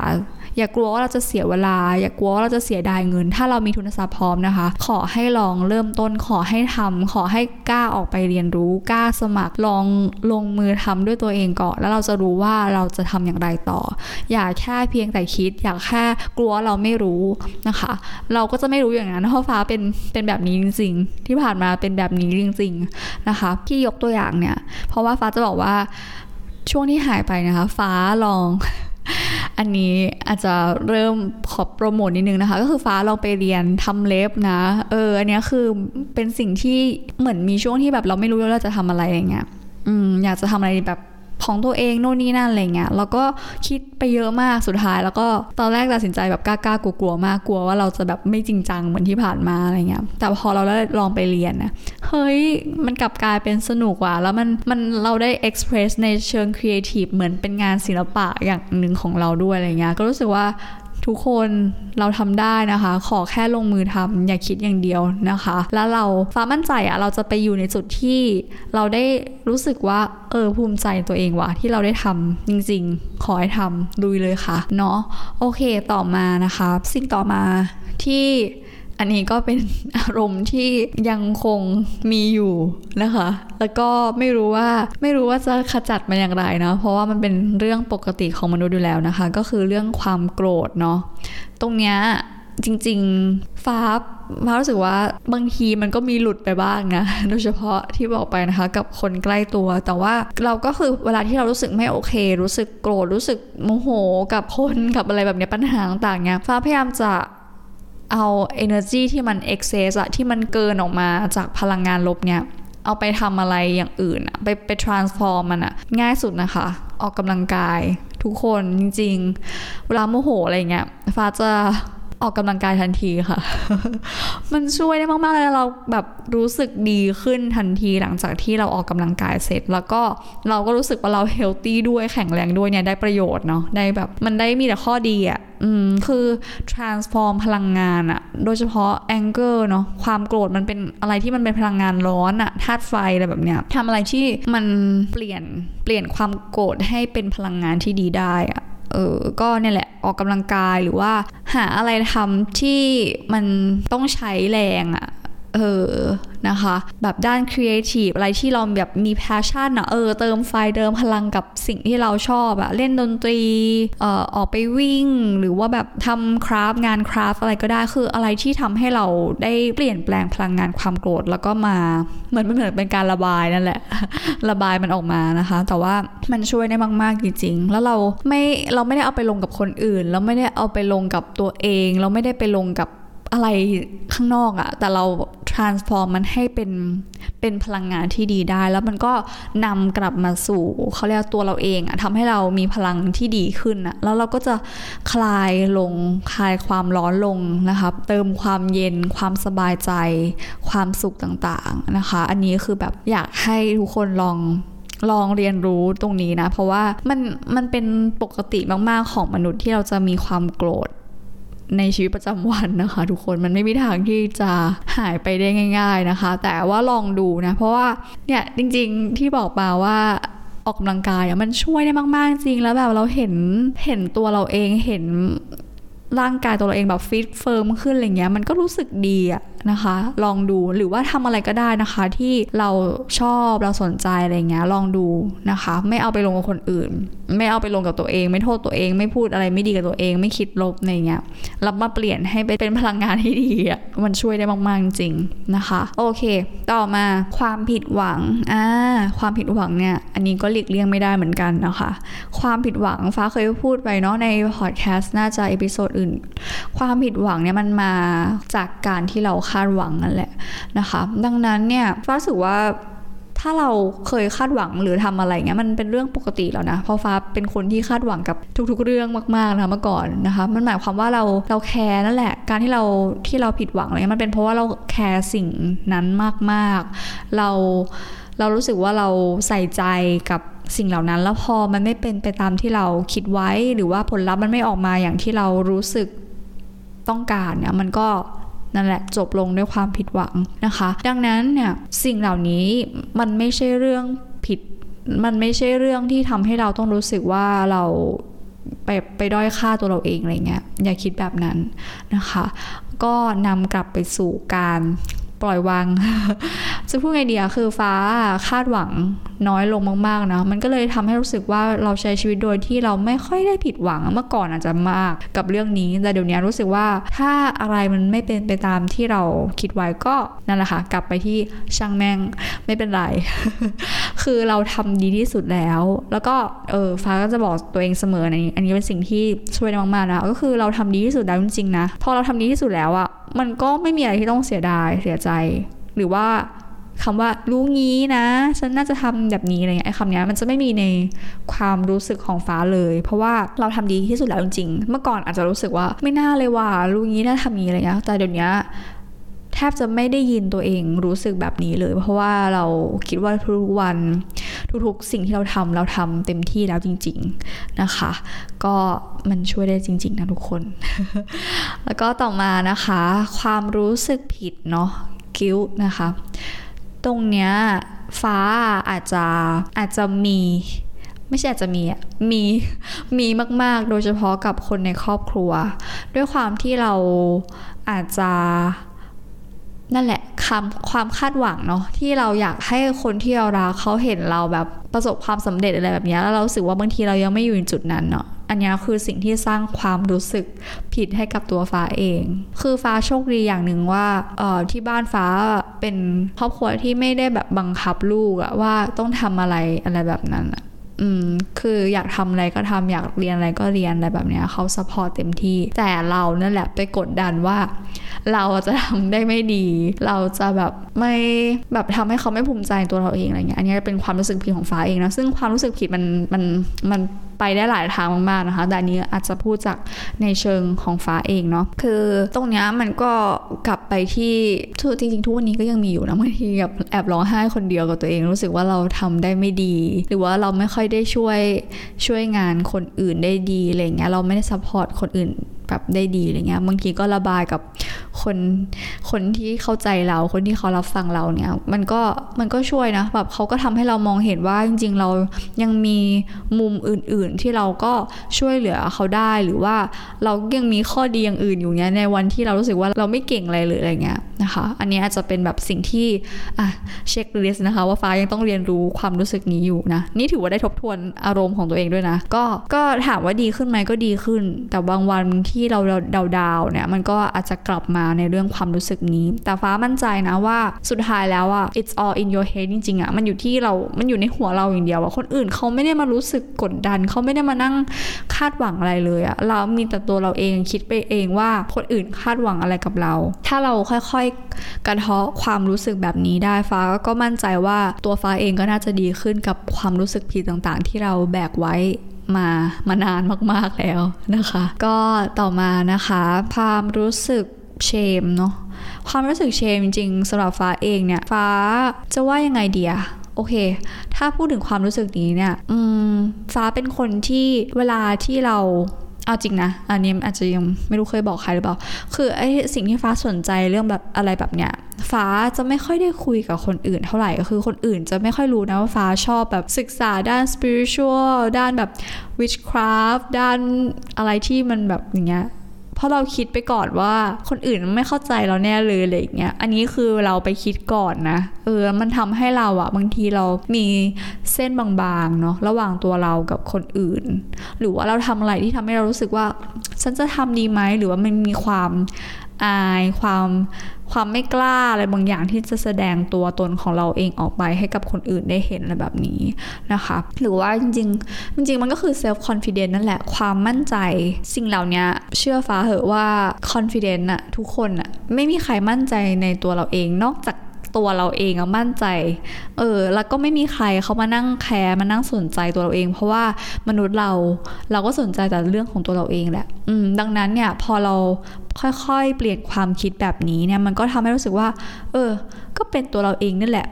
อย่ากลัวว่าเราจะเสียเวลา อย่ากลัวว่าเราจะเสียดายเงิน ถ้าเรามีทุนทรัพย์พร้อมนะคะ ขอให้ลองเริ่มต้นขอให้ทำขอให้กล้าออกไปเรียนรู้กล้าสมัครลองลงมือทำด้วยตัวเองก่อนแล้วเราจะรู้ว่าเราจะทำอย่างไรต่อ อย่าแค่เพียงแต่คิด อย่าแค่กลัวเราไม่รู้นะคะ เราก็จะไม่รู้อย่างนั้นเพราะฟ้าเป็นเป็นแบบนี้จริง ๆ ที่ผ่านมาเป็นแบบนี้จริง ๆนะคะที่ยกตัวอย่างเนี่ย เพราะว่าฟ้าจะบอกว่าช่วงที่หายไปนะคะ ฟ้าลอง อันนี้อาจจะเริ่มขอโปรโมทนิดนึงนะคะ ก็คือฟ้าลองไปเรียนทำเล็บนะ เออ อันนี้คือเป็นสิ่งที่เหมือนมีช่วงที่แบบเราไม่รู้ว่าเราจะทำอะไรอย่างเงี้ย อืม อยากจะทำอะไรแบบ ของตัวเองโน่นนี่นั่นอะไรเงี้ยแล้วก็คิดไปเยอะมากสุดท้าย แล้วก็ตอนแรกตัดสินใจแบบกล้าๆกลัวๆมากกลัวว่าเราจะแบบไม่จริงจังเหมือนที่ผ่านมาอะไรเงี้ยแต่พอเราได้ลองไปเรียนนะเฮ้ยมันกลับกลายเป็นสนุกว่ะแล้วมันมันเราได้ express ในเชิงครีเอทีฟเหมือนเป็นงานศิลปะอย่างหนึ่งของเราด้วยอะไรเงี้ยก็รู้สึกว่า ทุกคนเราทำได้นะคะ ขอแค่ลงมือทำอย่าคิดอย่างเดียวนะคะ แล้วเราฟ้ามั่นใจอะเราจะไปอยู่ในจุดที่เราได้รู้สึกว่าเออภูมิใจตัวเองว่ะที่เราได้ทำจริง ๆ ขอให้ทำลุยเลยค่ะเนาะโอเคต่อมานะคะ สิ่งต่อมาที่ อันนี้ก็เป็นอารมณ์ที่ยังคงมีอยู่นะคะ แล้วก็ไม่รู้ว่าไม่รู้ว่าจะขจัดมันอย่างไรเนาะเพราะว่ามันเป็นเรื่องปกติของมนุษย์อยู่แล้วนะคะ ก็คือเรื่องความโกรธเนาะ ตรงเนี้ยจริง ๆ ฟ้าฟ้ารู้สึกว่าบางทีมันก็มีหลุดไปบ้างนะ โดยเฉพาะที่บอกไปนะคะ กับคนใกล้ตัว แต่ว่าเราก็คือเวลาที่เรารู้สึกไม่โอเค รู้สึกโกรธ รู้สึกโมโห กับคน กับอะไรแบบนี้ปัญหาต่างๆเนี่ยฟ้าพยายามจะ เอา energy ที่มัน excess อะที่มันเกินออกมาจากพลังงานลบเนี่ยเอาไปทำอะไรอย่างอื่นอะไปไป transform มันอะง่ายสุดนะคะ ออกกำลังกายทุกคนจริงๆ เวลาโมโหอะไรเงี้ยฟ้าจะ ออกกำลังกายทันทีค่ะ มันช่วยได้มากๆเลยเราแบบรู้สึกดีขึ้นทันทีหลังจากที่เราออกกำลังกายเสร็จ แล้วก็เราก็รู้สึกว่าเราเฮลตี้ด้วยแข็งแรงด้วยเนี่ยได้ประโยชน์เนาะได้แบบมันได้มีแต่ข้อดีอะ่ะอืมคือ transform พลังงานอะโดยเฉพาะ anger เนาะความโกรธมันเป็นอะไรที่มันเป็นพลังงานร้อนอะธาตุไฟอะไรแบบเนี้ยทำอะไรที่มันเปลี่ยนเปลี่ยนความโกรธให้เป็นพลังงานที่ดีได้อะ เออก็เนี่ยแหละออกกำลังกายหรือว่าหาอะไรทำที่มันต้องใช้แรงอะ เออนะคะ แบบด้านครีเอทีฟอะไรที่เราแบบมี passion อะเออเติมไฟเติมพลังกับสิ่งที่เราชอบอะเล่นดนตรีเอ่อออกไปวิ่ง หรือว่าแบบทำ craft งาน craft อะไรก็ได้คืออะไรที่ทำให้เราได้เปลี่ยนแปลงพลังงานความโกรธแล้วก็มาเหมือนเหมือนเป็นการระบายนั่นแหละ ระบายมันออกมานะคะ แต่ว่ามันช่วยได้มาก ๆ จริง ๆ แล้วเราไม่เราไม่ได้เอาไปลงกับคนอื่น เราไม่ได้เอาไปลงกับตัวเอง เราไม่ได้ไปลงกับ อะไรข้างนอกอะแต่เรา transform มันให้เป็นเป็นพลังงานที่ดีได้ แล้วมันก็นำกลับมาสู่เขาเรียกตัวเราเองอะทำให้เรามีพลังที่ดีขึ้นอะแล้วเราก็จะคลายลงคลายความร้อนลงนะคะเติมความเย็นความสบายใจ ความสุขต่างๆนะคะ อันนี้คือแบบอยากให้ทุกคนลองลองเรียนรู้ตรงนี้นะ เพราะว่ามันมันเป็นปกติมากๆของมนุษย์ที่เราจะมีความโกรธ ในชีวิตประจำวันนะคะ ทุกคนมันไม่มีทางที่จะหายไปได้ง่าย ๆนะคะ แต่ว่าลองดูนะ เพราะว่าเนี่ยจริงๆที่บอกมาว่าออกกำลังกายมันช่วยได้มากๆจริงแล้วแบบเราเห็นเห็นตัวเราเองเห็นร่างกายตัวเราเองแบบ fit firm ขึ้นอะไรเงี้ยมันก็รู้สึกดีอะ นะคะ ลองดูหรือว่าทำอะไรก็ได้นะคะ ที่เราชอบเราสนใจอะไรเงี้ยลองดูนะคะ ไม่เอาไปลงกับคนอื่น ไม่เอาไปลงกับตัวเอง ไม่โทษตัวเอง ไม่พูดอะไรไม่ดีกับตัวเอง ไม่คิดลบอะไรเงี้ยรับมาเปลี่ยนให้เป็นพลังงานที่ดีอะมันช่วยได้มากๆจริงนะคะ โอเค ต่อมาความผิดหวังอ่าความผิดหวังเนี่ยอันนี้ก็หลีกเลี่ยงไม่ได้เหมือนกันนะคะ ความผิดหวังฟ้าเคยพูดไปเนาะในพอดแคสต์น่าจะ episode อื่น ความผิดหวังเนี่ยมันมาจากการที่เราคาดหวังนั่นแหละนะคะ ดังนั้นเนี่ยฟ้าสึกว่าถ้าเราเคยคาดหวังหรือทำอะไรเงี้ยมันเป็นเรื่องปกติแล้วนะเพราะฟ้าเป็นคนที่คาดหวังกับทุก ๆ เรื่องมากๆนะเมื่อก่อนนะคะ มันหมายความว่าเราเราแคร์นั่นแหละ การที่เราที่เราผิดหวังอะไรเงี้ยมันเป็นเพราะว่าเราแคร์สิ่งนั้นมากๆ เราเรารู้สึกว่าเราใส่ใจกับสิ่งเหล่านั้น แล้วพอมันไม่เป็นไปตามที่เราคิดไว้ หรือว่าผลลัพธ์มันไม่ออกมาอย่างที่เรารู้สึกต้องการเนี่ยมันก็ นั่นแหละจบลงด้วยความผิดหวังนะคะ ดังนั้นเนี่ยสิ่งเหล่านี้มันไม่ใช่เรื่องผิด มันไม่ใช่เรื่องที่ทำให้เราต้องรู้สึกว่าเราไปไปด้อยค่าตัวเราเองอะไรเงี้ยอย่าคิดแบบนั้นนะคะ ก็นำกลับไปสู่การปล่อยวาง จะพูดไงเดียคือฟ้าคาดหวังน้อยลงมากๆนะมันก็เลยทำให้รู้สึกว่าเราใช้ชีวิตโดยที่เราไม่ค่อยได้ผิดหวังเมื่อก่อนอาจจะมากกับเรื่องนี้แต่เดี๋ยวนี้รู้สึกว่าถ้าอะไรมันไม่เป็นไปตามที่เราคิดไว้ก็นั่นแหละค่ะกลับไปที่ช่างแม่งไม่เป็นไร คือเราทำดีที่สุดแล้ว แล้วก็เออฟ้าก็จะบอกตัวเองเสมอในอันนี้เป็นสิ่งที่ช่วยได้มากๆนะก็คือเราทำดีที่สุดแล้วจริงๆนะพอเราทำดีที่สุดแล้วอะมันก็ไม่มีอะไรที่ต้องเสียดายเสียใจ หรือว่า คำว่ารู้งี้นะ ฉันน่าจะทำแบบนี้อะไรเงี้ยไอ้คำนี้มันจะไม่มีในความรู้สึกของฟ้าเลย เพราะว่าเราทำดีที่สุดแล้วจริงๆ เมื่อก่อนอาจจะรู้สึกว่าไม่น่าเลยว่ารู้งี้น่าทำนี้อะไรเงี้ยแต่เดี๋ยวนี้แทบจะไม่ได้ยินตัวเองรู้สึกแบบนี้เลย เพราะว่าเราคิดว่าทุกวันทุกๆสิ่งที่เราทำเราทำเต็มที่แล้วจริง ๆนะคะ ก็มันช่วยได้จริง ๆ นะทุกคน แล้วก็ต่อมานะคะ ความรู้สึกผิดเนาะกิ้วนะคะ ตรงเนี้ยฟ้าอาจจะอาจจะมีไม่ใช่อาจจะมีอะมีมีมาก ๆ โดยเฉพาะกับคนในครอบครัว ด้วยความที่เราอาจจะ นั่นแหละคำความคาดหวังเนาะที่เราอยากให้คนที่เรารักเขาเห็นเราแบบประสบความสำเร็จอะไรแบบนี้แล้วเราสึกว่าบางทีเรายังไม่อยู่ในจุดนั้นเนาะอันนี้คือสิ่งที่สร้างความรู้สึกผิดให้กับตัวฟ้าเอง คือฟ้าโชคดีอย่างหนึ่งว่าเอ่อที่บ้านฟ้าเป็นครอบครัวที่ไม่ได้แบบบังคับลูกอะว่าต้องทำอะไรอะไรแบบนั้นอะ อืมคืออยากทำอะไรก็ทำอยากเรียนอะไรก็เรียนอะไรแบบเนี้ยเขาสปอร์ตเต็มที่ แต่เรานั่นแหละไปกดดันว่า เราจะทำได้ไม่ดี เราจะแบบไม่แบบทำให้เขาไม่ภูมิใจตัวเราเองอะไรเงี้ยอันนี้เป็นความรู้สึกผิดของฟ้าเองนะซึ่งความรู้สึกผิดมันมันมันไปได้หลายทางมากๆนะคะ แต่อันนี้อาจจะพูดจากในเชิงของฟ้าเองเนาะคือตรงนี้มันก็กลับไปที่จริงๆทุกวันนี้ก็ยังมีอยู่นะบางทีแบบแอบร้องไห้คนเดียวกับตัวเอง รู้สึกว่าเราทำได้ไม่ดี หรือว่าเราไม่ค่อยได้ช่วยช่วยงานคนอื่นได้ดีอะไรเงี้ยเราไม่ได้ support คนอื่น แบบได้ดีอะไรเงี้ยบางทีก็ระบายกับคนคนที่เข้าใจเราคนที่เขารับฟังเราเนี่ยมันก็มันก็ช่วยนะแบบเขาก็ทำให้เรามองเห็นว่าจริง ๆ เรายังมีมุมอื่น ๆ ที่เราก็ช่วยเหลือเขาได้หรือว่าเรายังมีข้อดีอย่างอื่นอยู่เนี้ยในวันที่เรารู้สึกว่าเราไม่เก่งอะไรเลยอะไรเงี้ยนะคะ อันนี้อาจจะเป็นแบบสิ่งที่อะเช็คลิสต์นะคะ ว่าฟ้ายังต้องเรียนรู้ความรู้สึกนี้อยู่นะ นี่ถือว่าได้ทบทวนอารมณ์ของตัวเองด้วยนะ ก็ก็ถามว่าดีขึ้นไหมก็ดีขึ้น แต่บางวันที่เราดาวๆเนี่ยมันก็อาจจะกลับมาในเรื่องความรู้สึกนี้ แต่ฟ้ามั่นใจนะว่าสุดท้ายแล้วอะ it's all in your head จริงๆอะมันอยู่ที่เรา มันอยู่ในหัวเราอย่างเดียวอะคนอื่นเขาไม่ได้มารู้สึกกดดัน เขาไม่ได้มานั่งคาดหวังอะไรเลยอะเรามีแต่ตัวเราเองคิดไปเองว่าคนอื่นคาดหวังอะไรกับเรา ถ้าเราค่อยๆ กระเทาะความรู้สึกแบบนี้ได้ฟ้าก็มั่นใจว่าตัวฟ้าเองก็น่าจะดีขึ้นกับความรู้สึกผิดต่างๆ ที่เราแบกไว้มามานานมากๆแล้วนะคะ ก็ต่อมานะคะความรู้สึกเชมเนาะความรู้สึกเชมจริงๆสำหรับฟ้าเองเนี่ย ฟ้าจะว่ายังไงเดียโอเค ถ้าพูดถึงความรู้สึกนี้เนี่ย อืม ฟ้าเป็นคนที่เวลาที่เรา เอาจริงนะ อันนี้อาจจะยังไม่รู้เคยบอกใครหรือเปล่า คือไอ้สิ่งที่ฟ้าสนใจเรื่องแบบอะไรแบบเนี้ย ฟ้าจะไม่ค่อยได้คุยกับคนอื่นเท่าไหร่ก็คือคนอื่นจะไม่ค่อยรู้นะว่าฟ้าชอบแบบศึกษาด้าน spiritual ด้านแบบ witchcraft ด้านอะไรที่มันแบบอย่างเงี้ย เพราะเราคิดไปก่อนว่าคนอื่นไม่เข้าใจเราแน่เลยอะไรอย่างเงี้ย อันนี้คือเราไปคิดก่อนนะ เออ มันทำให้เราอะบางทีเรามีเส้นบางๆเนาะระหว่างตัวเรากับคนอื่น หรือว่าเราทำอะไรที่ทำให้เรารู้สึกว่า ฉันจะทำดีไหมหรือว่ามันมีความอายความ ความไม่กล้าอะไรบางอย่างที่จะแสดงตัวตนของเราเองออกไปให้กับคนอื่นได้เห็นอะไรแบบนี้นะคะ หรือว่าจริงๆจริงๆมันก็คือเซลฟ์ confidence นั่นแหละความมั่นใจ สิ่งเหล่านี้เชื่อฟ้าเหอะว่าคอนฟ idence อะทุกคนอะไม่มีใครมั่นใจในตัวเราเองนอกจาก ตัวเราเองอะมั่นใจ เออ แล้วก็ไม่มีใครเขามานั่งแคร์มานั่งสนใจตัวเราเอง เพราะว่ามนุษย์เราเราก็สนใจแต่เรื่องของตัวเราเองแหละอืมดังนั้นเนี่ยพอเราค่อยๆ เปลี่ยนความคิดแบบนี้เนี่ยมันก็ทำให้รู้สึกว่า เออ ก็เป็นตัวเราเองนี่แหละ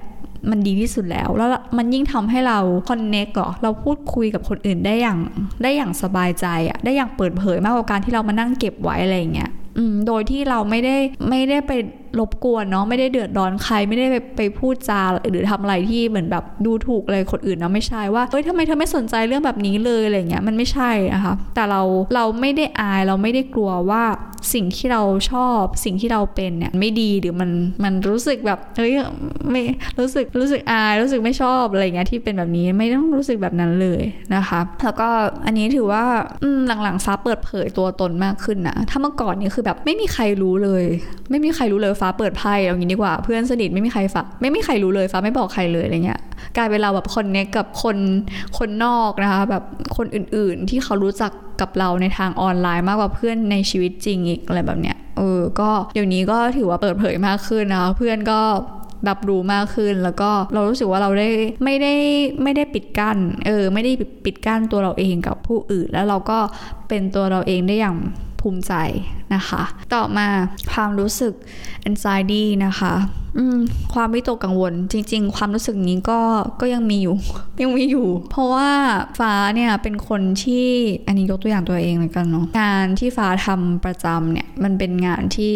มันดีที่สุดแล้ว แล้วมันยิ่งทำให้เราคอนเน็กหรอเราพูดคุยกับคนอื่นได้อย่างได้อย่างสบายใจอะได้อย่างเปิดเผยมากกว่าการที่เรามานั่งเก็บไว้อะไรอย่างเงี้ยอืมโดยที่เราไม่ได้ไม่ได้ไป รบกวนเนาะไม่ได้เดือดร้อนใครไม่ได้ไปไปพูดจาหรือทำอะไรที่เหมือนแบบดูถูกอะไรคนอื่นนะไม่ใช่ว่าเฮ้ยทำไมเธอไม่สนใจเรื่องแบบนี้เลยอะไรเงี้ยมันไม่ใช่นะคะแต่เราเราไม่ได้อายเราไม่ได้กลัวว่าสิ่งที่เราชอบสิ่งที่เราเป็นเนี่ยไม่ดีหรือมันมันรู้สึกแบบเฮ้ยไม่รู้สึกรู้สึกอายรู้สึกไม่ชอบอะไรเงี้ยที่เป็นแบบนี้ไม่ต้องรู้สึกแบบนั้นเลยนะคะแล้วก็อันนี้ถือว่าหลังๆฟ้าเปิดเผยตัวตนมากขึ้นนะถ้าเมื่อก่อนนี้คือแบบไม่มีใครรู้เลย ไม่มีใครรู้เลยฟ้าเปิดไพ่เอางี้ดีกว่า เพื่อนสนิทไม่มีใครฟ้าไม่มีใครรู้เลยฟ้าไม่บอกใครเลยอะไรเงี้ยกลายเป็นเราแบบคนเน็กกับคนคนนอกนะคะแบบคนอื่นๆ ที่เขารู้จักกับเราในทางออนไลน์มากกว่าเพื่อนในชีวิตจริงอีกอะไรแบบเนี้ยเออก็เดี๋ยวนี้ก็ถือว่าเปิดเผยมากขึ้นนะคะเพื่อนก็รับรู้มากขึ้นแล้วก็เรารู้สึกว่าเราได้ไม่ได้ไม่ได้ปิดกั้นเออไม่ได้ปิดกั้นตัวเราเองกับผู้อื่น แล้วเราก็เป็นตัวเราเองได้อย่าง ภูมิใจนะคะ ต่อมาความรู้สึก anxiety นะคะความวิตกกังวลจริง ๆ ความรู้สึกนี้ก็ก็ยังมีอยู่ ยังมีอยู่ เพราะว่าฟ้าเนี่ยเป็นคนที่อันนี้ยกตัวอย่างตัวเองเลยกันเนาะงานที่ฟ้าทำประจำเนี่ยมันเป็นงานที่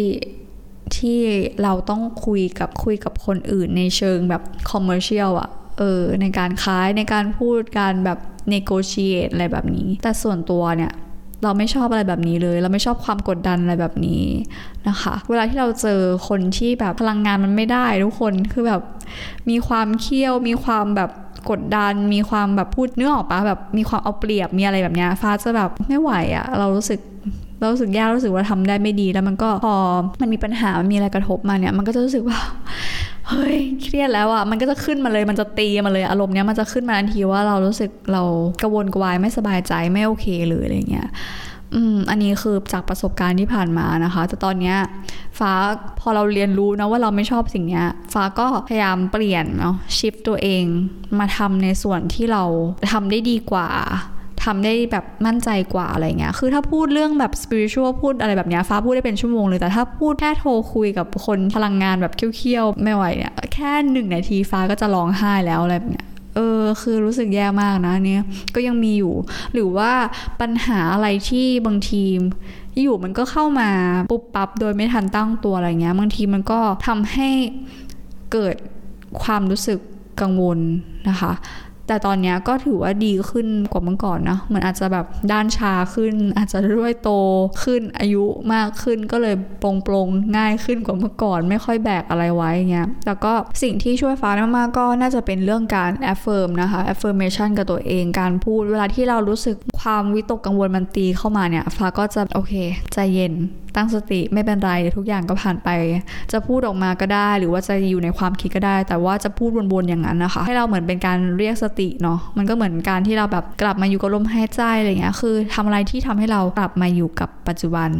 ที่เราต้องคุยกับคุยกับคนอื่นในเชิงแบบคอมเมอร์เชียลอะเออในการขายในการพูดการแบบ negotiate อะไรแบบนี้ แต่ส่วนตัวเนี่ย เราไม่ชอบอะไรแบบนี้เลย เราไม่ชอบความกดดันอะไรแบบนี้นะคะ เวลาที่เราเจอคนที่แบบพลังงานมันไม่ได้ทุกคนคือแบบมีความเคี่ยวมีความแบบกดดันมีความแบบพูดเนื้อออกปะแบบมีความเอาเปรียบมีอะไรแบบนี้ฟ้าจะแบบไม่ไหวอะเรารู้สึกเรารู้สึกแยากรู้สึกว่าทำได้ไม่ดีแล้วมันก็พอมันมีปัญหามันมีอะไรกระทบมาเนี่ย มันก็จะรู้สึกว่า เฮ้ยเครียดแล้วอะมันก็จะขึ้นมาเลยมันจะตีมาเลยอารมณ์เนี้ยมันจะขึ้นมาทันทีว่าเรารู้สึกเรากระวนกระวายไม่สบายใจไม่โอเคเลยอะไรเงี้ยอืมอันนี้คือจากประสบการณ์ที่ผ่านมานะคะ แต่ตอนเนี้ยฟ้าพอเราเรียนรู้นะว่าเราไม่ชอบสิ่งเนี้ย ฟ้าก็พยายามเปลี่ยนเนาะชิฟตัวเองมาทำในส่วนที่เราทำได้ดีกว่า ทำได้แบบมั่นใจกว่าอะไรเงี้ย คือถ้าพูดเรื่องแบบสปิริตชัลพูดอะไรแบบเนี้ยฟ้าพูดได้เป็นชั่วโมงเลย แต่ถ้าพูดแค่โทรคุยกับคนพลังงานแบบเคี้ยวๆ ไม่ไหวเนี่ย แค่หนึ่งนาทีฟ้าก็จะร้องไห้แล้วอะไรแบบเนี้ยเออคือรู้สึกแย่มากนะเนี่ยก็ยังมีอยู่ หรือว่าปัญหาอะไรที่บางทีอยู่มันก็เข้ามาปุ๊บปั๊บโดยไม่ทันตั้งตัวอะไรเงี้ยบางทีมันก็ทำให้เกิดความรู้สึกกังวลนะคะ แต่ตอนนี้ก็ถือว่าดีขึ้นกว่าเมื่อก่อนนะมันอาจจะแบบด้านชาขึ้น อาจจะด้วยโตขึ้นอายุมากขึ้นก็เลยปรงปรงง่ายขึ้นกว่าเมื่อก่อน ไม่ค่อยแบกอะไรไว้เงี้ยแล้วก็สิ่งที่ช่วยฟ้ามากๆก็น่าจะเป็นเรื่องการ affirm นะคะ affirmation กับตัวเองการพูด เวลาที่เรารู้สึกความวิตกกังวลมันตีเข้ามาเนี่ยฟ้าก็จะโอเคใจเย็นตั้งสติไม่เป็นไรทุกอย่างก็ผ่านไป จะพูดออกมาก็ได้ หรือว่าจะอยู่ในความคิดก็ได้ แต่ว่าจะพูดวนๆอย่างนั้นนะคะ ให้เราเหมือนเป็นการเรียกสติเนาะมันก็เหมือนการที่เราแบบกลับมาอยู่กับลมหายใจอะไรเงี้ยคือทำอะไรที่ทำให้เรากลับมาอยู่กับปัจจุบัน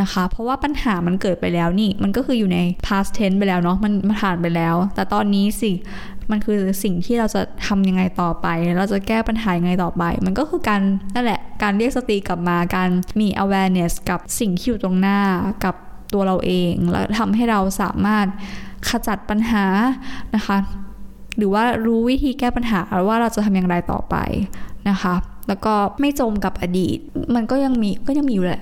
นะคะ เพราะว่าปัญหามันเกิดไปแล้วนี่มันก็คืออยู่ใน past tense ไปแล้วเนาะมันมาผ่านไปแล้ว แต่ตอนนี้สิมันคือสิ่งที่เราจะทำยังไงต่อไป เราจะแก้ปัญหายังไงต่อไป มันก็คือการนั่นแหละ การเรียกสติกลับมา การมี awareness กับสิ่งที่อยู่ตรงหน้า กับตัวเราเอง แล้วทำให้เราสามารถขจัดปัญหานะคะ หรือว่ารู้วิธีแก้ปัญหาว่าเราจะทำอย่างไรต่อไปนะคะ แล้วก็ไม่จมกับอดีต มันก็ยังมีก็ยังมีอยู่แหละ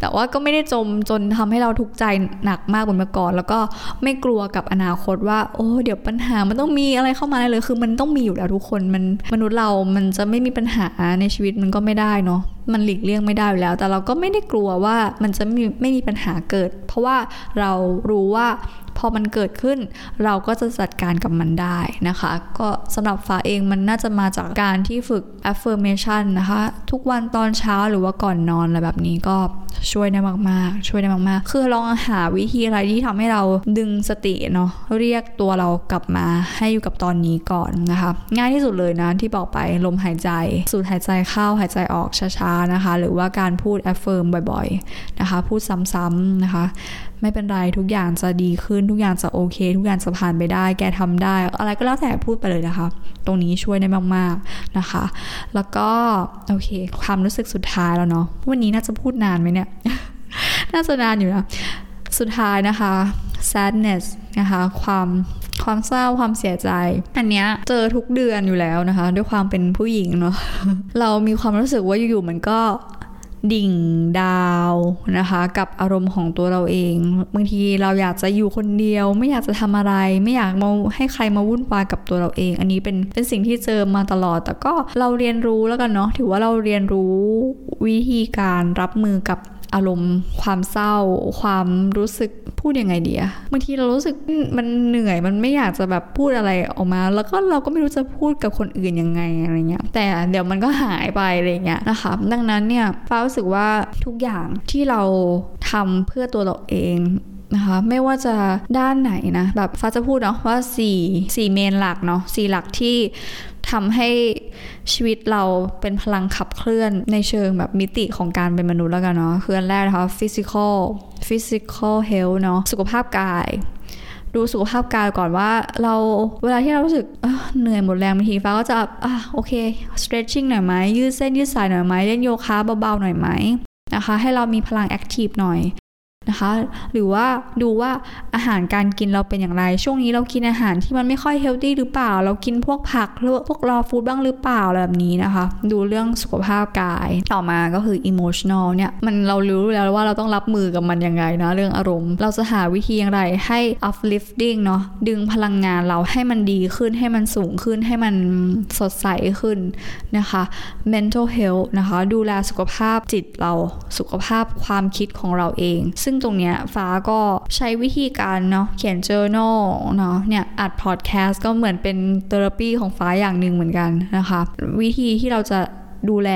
แต่ว่าก็ไม่ได้จมจนทำให้เราทุกข์ใจหนักมากเหมือนเมื่อก่อน แล้วก็ไม่กลัวกับอนาคตว่าโอ้เดี๋ยวปัญหามันต้องมีอะไรเข้ามาเลย คือมันต้องมีอยู่แล้วทุกคนมันมนุษย์เรามันจะไม่มีปัญหาในชีวิตมันก็ไม่ได้เนาะมันหลีกเลี่ยงไม่ได้อยู่แล้ว แต่เราก็ไม่ได้กลัวว่ามันจะไม่ไม่มีปัญหาเกิด เพราะว่าเรารู้ว่า พอมันเกิดขึ้น เราก็จะจัดการกับมันได้นะคะ ก็สำหรับฟ้าเองมันน่าจะมาจากการที่ฝึก affirmation นะคะ ทุกวันตอนเช้าหรือว่าก่อนนอนอะไรแบบนี้ก็ช่วยได้มากๆ ช่วยได้มากๆ คือลองหาวิธีอะไรที่ทำให้เราดึงสติเนาะเรียกตัวเรากลับมาให้อยู่กับตอนนี้ก่อนนะคะ ง่ายที่สุดเลยนะที่บอกไปลมหายใจ สูดหายใจเข้าหายใจออกช้าๆนะคะ หรือว่าการพูด affirm บ่อยๆนะคะ พูดซ้ำๆนะคะ ไม่เป็นไรทุกอย่างจะดีขึ้นทุกอย่างจะโอเค ทุกอย่างจะผ่านไปได้ แกทำได้ อะไรก็แล้วแต่พูดไปเลยนะคะ ตรงนี้ช่วยได้มากๆนะคะ แล้วก็โอเค ความรู้สึกสุดท้ายแล้วเนาะวันนี้น่าจะพูดนานไหมเนี่ย น่าจะนานอยู่นะสุดท้ายนะคะ sadness นะคะความความเศร้าความเสียใจ อันเนี้ยเจอทุกเดือนอยู่แล้วนะคะ ด้วยความเป็นผู้หญิงเนาะเรามีความรู้สึกว่าอยู่ๆมันก็ ดิ่งดาวนะคะ กับอารมณ์ของตัวเราเอง บางทีเราอยากจะอยู่คนเดียว ไม่อยากจะทำอะไร ไม่อยากมาให้ใครมาวุ่นวายกับตัวเราเอง อันนี้เป็นเป็นสิ่งที่เจอมาตลอด แต่ก็เราเรียนรู้แล้วกันเนาะถือว่าเราเรียนรู้วิธีการรับมือกับ อารมณ์ ความเศร้า ความรู้สึกพูดยังไงดีอะบางทีเรารู้สึกมันเหนื่อยมันไม่อยากจะแบบพูดอะไรออกมา แล้วก็เราก็ไม่รู้จะพูดกับคนอื่นยังไงอะไรเงี้ยแต่เดี๋ยวมันก็หายไปอะไรเงี้ยนะคะดังนั้นเนี่ยฟ้ารู้สึกว่าทุกอย่างที่เราทำเพื่อตัวเราเองนะคะไม่ว่าจะด้านไหนนะแบบฟ้าจะพูดเนาะว่า4 4เมนหลักเนาะ4หลักที่ ทำให้ชีวิตเราเป็นพลังขับเคลื่อนในเชิงแบบมิติของการเป็นมนุษย์แล้วกันเนาะคืออันแรกนะคะ physical physical health เนาะสุขภาพกายดูสุขภาพกายก่อนว่าเราเวลาที่เรารู้สึกเหนื่อยหมดแรงบางทีฟ้าก็จะอะโอเค stretching หน่อยไหมยืดเส้นยืดสายหน่อยไหมเล่นโยคะเบาๆหน่อยไหมนะคะ ให้เรามีพลัง active หน่อย นะคะ หรือว่าดูว่าอาหารการกินเราเป็นอย่างไร ช่วงนี้เรากินอาหารที่มันไม่ค่อยเฮลตี้หรือเปล่า เรากินพวกผักหรือพวกรอฟู้ดบ้างหรือเปล่าแบบนี้นะคะ ดูเรื่องสุขภาพกายต่อมาก็คือ emotional เนี่ยมันเรารู้แล้วว่าเราต้องรับมือกับมันยังไงนะเรื่องอารมณ์ เราจะหาวิธีอย่างไรให้ uplifting เนาะดึงพลังงานเราให้มันดีขึ้นให้มันสูงขึ้นให้มันสดใสขึ้นนะคะ mental health นะคะ ดูแลสุขภาพจิตเราสุขภาพความคิดของเราเอง ซึ่งตรงเนี้ยฟ้าก็ใช้วิธีการเนาะเขียน journal เนาะเนี่ยอัด podcast ก็เหมือนเป็นเทอราปีของฟ้าอย่างหนึ่งเหมือนกันนะคะวิธีที่เราจะดูแล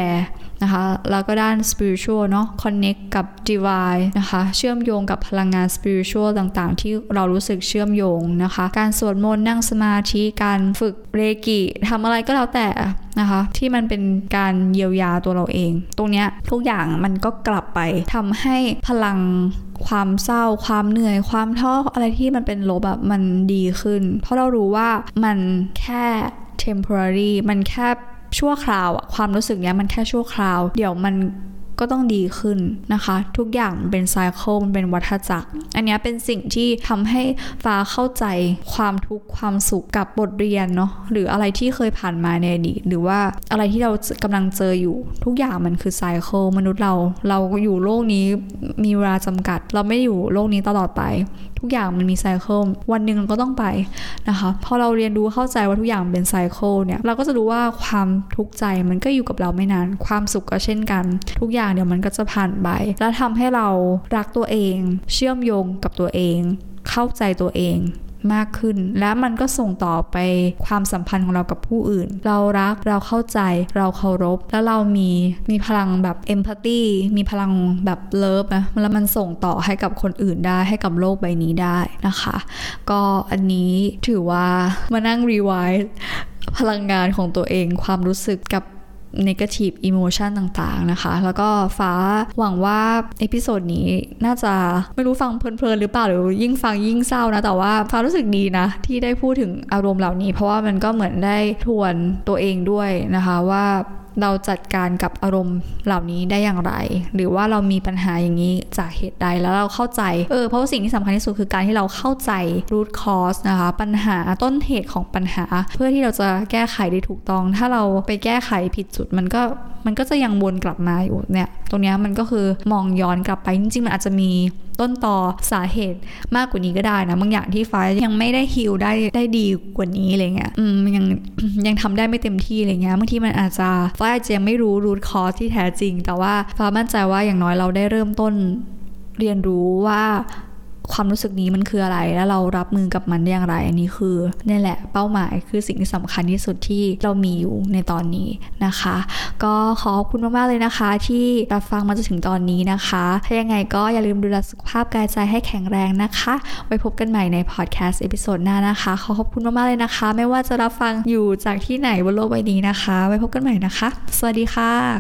นะคะ แล้วก็ด้าน spiritual เนาะ connect กับ divine นะคะ เชื่อมโยงกับพลังงาน spiritual ต่างๆ ที่เรารู้สึกเชื่อมโยงนะคะ การสวดมนต์นั่งสมาธิการฝึกเรกิทำอะไรก็แล้วแต่นะคะ ที่มันเป็นการเยียวยาตัวเราเอง ตรงเนี้ยทุกอย่างมันก็กลับไปทำให้พลัง ความเศร้า ความเหนื่อย ความท้ออะไรที่มันเป็นลบแบบมันดีขึ้น เพราะเรารู้ว่ามันแค่ temporary มันแค่ชั่วคราวอะความรู้สึกเนี้ยมันแค่ชั่วคราว เดี๋ยวมัน ก็ต้องดีขึ้นนะคะ ทุกอย่างเป็นไซเคิลมันเป็นวัฏจักร อันนี้เป็นสิ่งที่ทำให้ฟ้าเข้าใจความทุกข์ความสุขกับบทเรียนเนาะหรืออะไรที่เคยผ่านมาในอดีตหรือว่าอะไรที่เรากำลังเจออยู่ ทุกอย่างมันคือไซเคิลมนุษย์เราเราอยู่โลกนี้มีเวลาจำกัด เราไม่อยู่โลกนี้ตลอดไป ทุกอย่างมันมีไซเคิลวันหนึ่งมันก็ต้องไปนะคะพอเราเรียนรู้เข้าใจว่าทุกอย่างเป็นไซเคิลเนี่ยเราก็จะรู้ว่าความทุกข์ใจมันก็อยู่กับเราไม่นาน ความสุขก็เช่นกัน ทุกอย่างเดี๋ยวมันก็จะผ่านไป แล้วทำให้เรารักตัวเอง เชื่อมโยงกับตัวเอง เข้าใจตัวเองมากขึ้น และมันก็ส่งต่อไปความสัมพันธ์ของเรากับผู้อื่น เรารักเราเข้าใจเราเคารพ แล้วเรามีมีพลังแบบ empathy มีพลังแบบ love นะแล้วมันส่งต่อให้กับคนอื่นได้ให้กับโลกใบนี้ได้นะคะ ก็อันนี้ถือว่ามานั่ง revise พลังงานของตัวเองความรู้สึกกับ negative emotion ต่างๆนะคะ แล้วก็ฟ้าหวังว่า episode นี้น่าจะไม่รู้ฟังเพลินๆหรือเปล่าหรือยิ่งฟังยิ่งเศร้านะ แต่ว่าฟ้ารู้สึกดีนะ ที่ได้พูดถึงอารมณ์เหล่านี้ เพราะว่ามันก็เหมือนได้ทวนตัวเองด้วยนะคะว่า เราจัดการกับอารมณ์เหล่านี้ได้อย่างไร หรือว่าเรามีปัญหาอย่างนี้จากเหตุใดแล้วเราเข้าใจเออเพราะว่าสิ่งที่สำคัญที่สุดคือการที่เราเข้าใจ root cause นะคะปัญหาต้นเหตุของปัญหา เพื่อที่เราจะแก้ไขได้ถูกต้อง ถ้าเราไปแก้ไขผิดจุดมันก็มันก็จะยังวนกลับมาอยู่เนี่ยตรงนี้มันก็คือมองย้อนกลับไปจริงๆมันอาจจะมี ต้นต่อสาเหตุมากกว่านี้ก็ได้นะบางอย่างที่ฟ้ายังไม่ได้ฮิลได้ได้ดีกว่านี้อะไรเงี้ยอืมยังยังทำได้ไม่เต็มที่อะไรเงี้ยบางทีมันอาจจะฟ้าอาจจะยังไม่รู้รูทคอสที่แท้จริง แต่ว่าฟ้ามั่นใจว่าอย่างน้อยเราได้เริ่มต้นเรียนรู้ว่า ความรู้สึกนี้มันคืออะไร แล้วเรารับมือกับมันได้อย่างไร อันนี้คือนี่แหละเป้าหมายคือสิ่งที่สำคัญที่สุดที่เรามีอยู่ในตอนนี้นะคะ ก็ขอบคุณมากๆเลยนะคะ ที่รับฟังมาจนถึงตอนนี้นะคะ ถ้ายังไงก็อย่าลืมดูแลสุขภาพกายใจให้แข็งแรงนะคะ ไว้พบกันใหม่ในพอดแคสต์ episode หน้านะคะขอขอบคุณมากๆเลยนะคะ ไม่ว่าจะรับฟังอยู่จากที่ไหนบนโลกใบนี้นะคะ ไว้พบกันใหม่นะคะ สวัสดีค่ะ